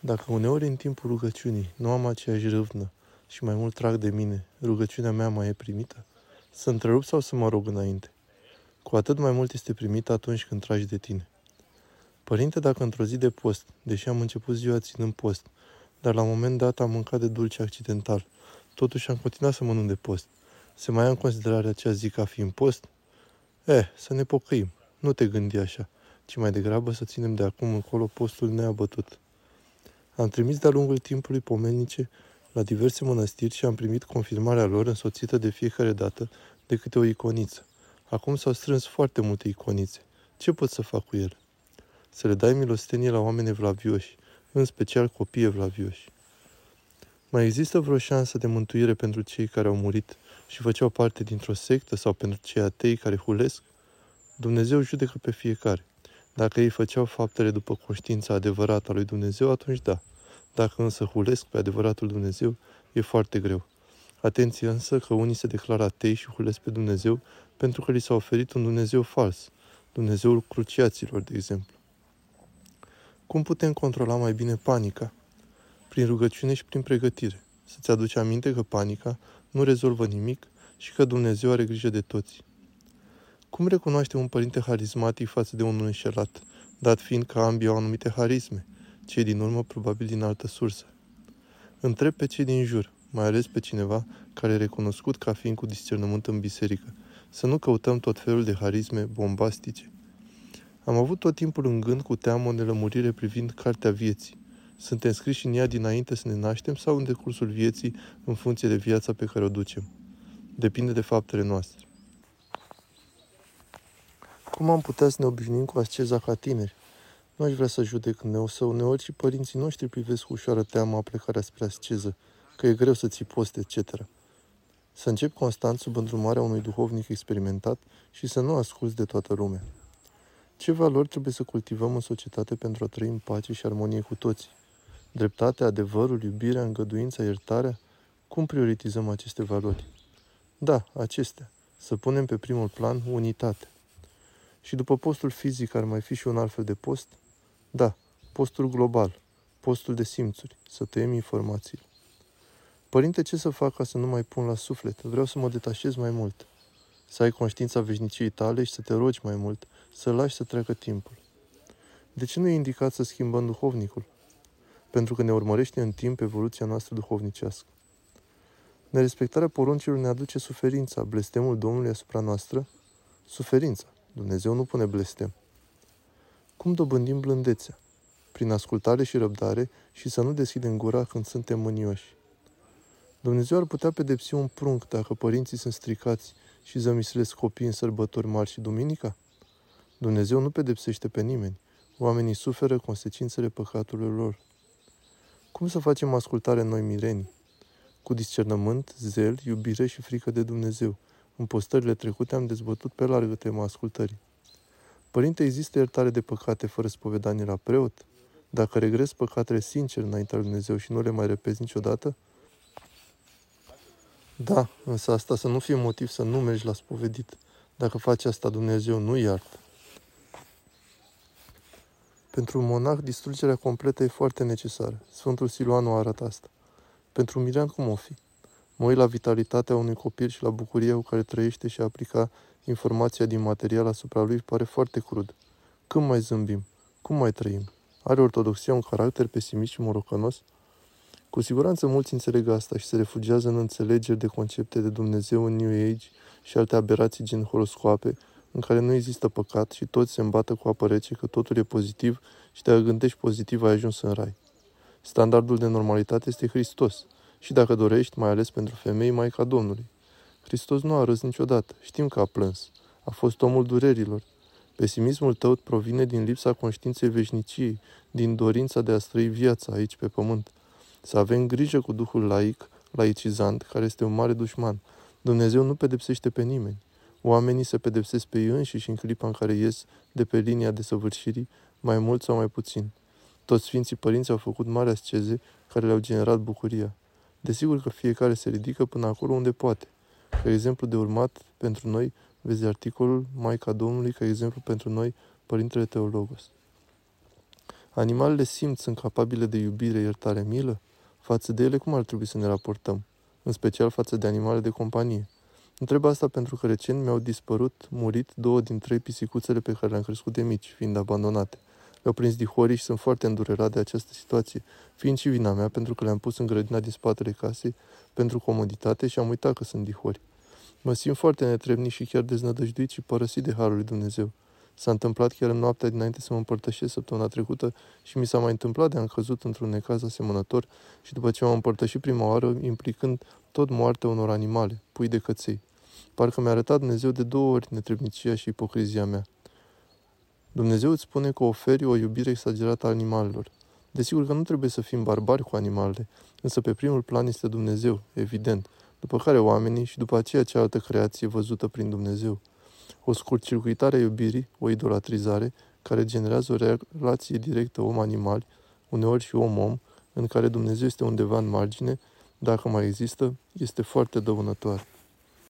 Dacă uneori în timpul rugăciunii nu am aceeași râvnă și mai mult trag de mine, rugăciunea mea mai e primită? Să întrerup sau să mă rog înainte? Cu atât mai mult este primită atunci când tragi de tine. Părinte, dacă într-o zi de post, deși am început ziua ținând post, dar la un moment dat am mâncat de dulce accidental, totuși am continuat să mănânc de post, se mai ia în considerare acea zi ca fiind post? Eh, să ne pocăim. Nu te gândi așa, ci mai degrabă să ținem de acum încolo postul neabătut. Am trimis de-a lungul timpului pomenice la diverse mănăstiri și am primit confirmarea lor însoțită de fiecare dată de câte o iconiță. Acum s-au strâns foarte multe iconițe. Ce pot să fac cu ele? Să le dai milostenie la oameni evlavioși, în special copii evlavioși. Mai există vreo șansă de mântuire pentru cei care au murit și făceau parte dintr-o sectă sau pentru cei atei care hulesc? Dumnezeu judecă pe fiecare. Dacă ei făceau faptele după conștiința adevărată a lui Dumnezeu, atunci da. Dacă însă hulesc pe adevăratul Dumnezeu, e foarte greu. Atenție însă că unii se declară atei și hulesc pe Dumnezeu pentru că li s-a oferit un Dumnezeu fals, Dumnezeul cruciaților, de exemplu. Cum putem controla mai bine panica? Prin rugăciune și prin pregătire. Să-ți aduci aminte că panica nu rezolvă nimic și că Dumnezeu are grijă de toți. Cum recunoaște un părinte harismatic față de unul înșelat, dat fiind că ambii au anumite harisme, cei din urmă probabil din altă sursă? Întreb pe cei din jur, mai ales pe cineva care e recunoscut ca fiind cu discernământ în biserică, să nu căutăm tot felul de harisme bombastice. Am avut tot timpul în gând cu teamă o nelămurire privind cartea vieții. Suntem scriși în ea dinainte să ne naștem sau în decursul vieții în funcție de viața pe care o ducem. Depinde de faptele noastre. Cum am putea să ne obișnuim cu asceza ca tineri? Nu aș vrea să judec neu să uneori și părinții noștri privesc cu ușoară teama plecarea spre asceză, că e greu să ții post, etc. Să încep constant sub îndrumarea unui duhovnic experimentat și să nu asculți de toată lumea. Ce valori trebuie să cultivăm în societate pentru a trăi în pace și armonie cu toții? Dreptatea, adevărul, iubirea, îngăduința, iertarea? Cum prioritizăm aceste valori? Da, acestea. Să punem pe primul plan unitate. Și după postul fizic ar mai fi și un alt fel de post? Da, postul global, postul de simțuri, să tăiem informațiile. Părinte, ce să fac ca să nu mai pun la suflet? Vreau să mă detașez mai mult. Să ai conștiința veșniciei tale și să te rogi mai mult, să lași să treacă timpul. De ce nu e indicat să schimbăm duhovnicul? Pentru că ne urmărește în timp evoluția noastră duhovnicească. Nerespectarea poruncilor ne aduce suferința, blestemul Domnului asupra noastră, suferința. Dumnezeu nu pune blestem. Cum dobândim blândețea? Prin ascultare și răbdare și să nu deschidem gura când suntem mânioși. Dumnezeu ar putea pedepsi un prunc dacă părinții sunt stricați și zămislesc copii în sărbători mari și duminica? Dumnezeu nu pedepsește pe nimeni. Oamenii suferă consecințele păcaturilor lor. Cum să facem ascultare noi mirenii? Cu discernământ, zel, iubire și frică de Dumnezeu. În postările trecute am dezbătut pe largă tema ascultării. Părinte, există iertare de păcate fără spovedanie la preot? Dacă regres păcatele sincer înaintea lui Dumnezeu și nu le mai repezi niciodată? Da, însă asta să nu fie motiv să nu mergi la spovedit. Dacă faci asta, Dumnezeu nu iartă. Pentru un monah, distrugerea completă e foarte necesară. Sfântul Siluanu arată asta. Pentru Mirean, cum o fi? Mă uit la vitalitatea unui copil și la bucuria cu care trăiește și aplica informația din material asupra lui pare foarte crud. Când mai zâmbim? Cum mai trăim? Are ortodoxia un caracter pesimist și morocănos? Cu siguranță mulți înțeleg asta și se refugiază în înțelegeri de concepte de Dumnezeu în New Age și alte aberații gen horoscoape, în care nu există păcat și toți se îmbată cu apă rece că totul e pozitiv și dacă gândești pozitiv ai ajuns în rai. Standardul de normalitate este Hristos și dacă dorești, mai ales pentru femei, Maica Domnului. Hristos nu a râs niciodată, știm că a plâns. A fost omul durerilor. Pesimismul tău provine din lipsa conștiinței veșniciei, din dorința de a străi viața aici pe pământ. Să avem grijă cu Duhul laic, laicizant, care este un mare dușman. Dumnezeu nu pedepsește pe nimeni. Oamenii se pedepsesc pe ei înșiși în clipa în care ies de pe linia de săvârșirii, mai mult sau mai puțin. Toți Sfinții Părinți au făcut mari asceze care le-au generat bucuria. Desigur că fiecare se ridică până acolo unde poate. Ca exemplu de urmat pentru noi, vezi articolul Maica Domnului ca exemplu pentru noi, Părintele Teologos. Animalele simt, sunt capabile de iubire, iertare, milă? Față de ele, cum ar trebui să ne raportăm? În special față de animale de companie. Întreb asta pentru că recent mi-au dispărut, murit, două din trei pisicuțele pe care le-am crescut de mici, fiind abandonate. Le-au prins dihorii și sunt foarte îndurerat de această situație, fiind și vina mea pentru că le-am pus în grădina din spatele casei pentru comoditate și am uitat că sunt dihori. Mă simt foarte netrebnic și chiar deznădăjduit și părăsit de Harul lui Dumnezeu. S-a întâmplat chiar în noaptea dinainte să mă împărtășesc săptămâna trecută și mi s-a mai întâmplat de a am căzut într-un necaz asemănător și după ce m-am împărtășit prima oară, implicând tot moartea unor animale, pui de căței. Parcă mi-a arătat Dumnezeu de două ori netrebnicia și ipocrizia mea. Dumnezeu îți spune că oferi o iubire exagerată a animalelor. Desigur că nu trebuie să fim barbari cu animalele, însă pe primul plan este Dumnezeu, evident, după care oamenii și după aceea cealaltă creație văzută prin Dumnezeu. O scurt-circuitare a iubirii, o idolatrizare, care generează o relație directă om-animal, uneori și om-om, în care Dumnezeu este undeva în margine, dacă mai există, este foarte dăunătoare.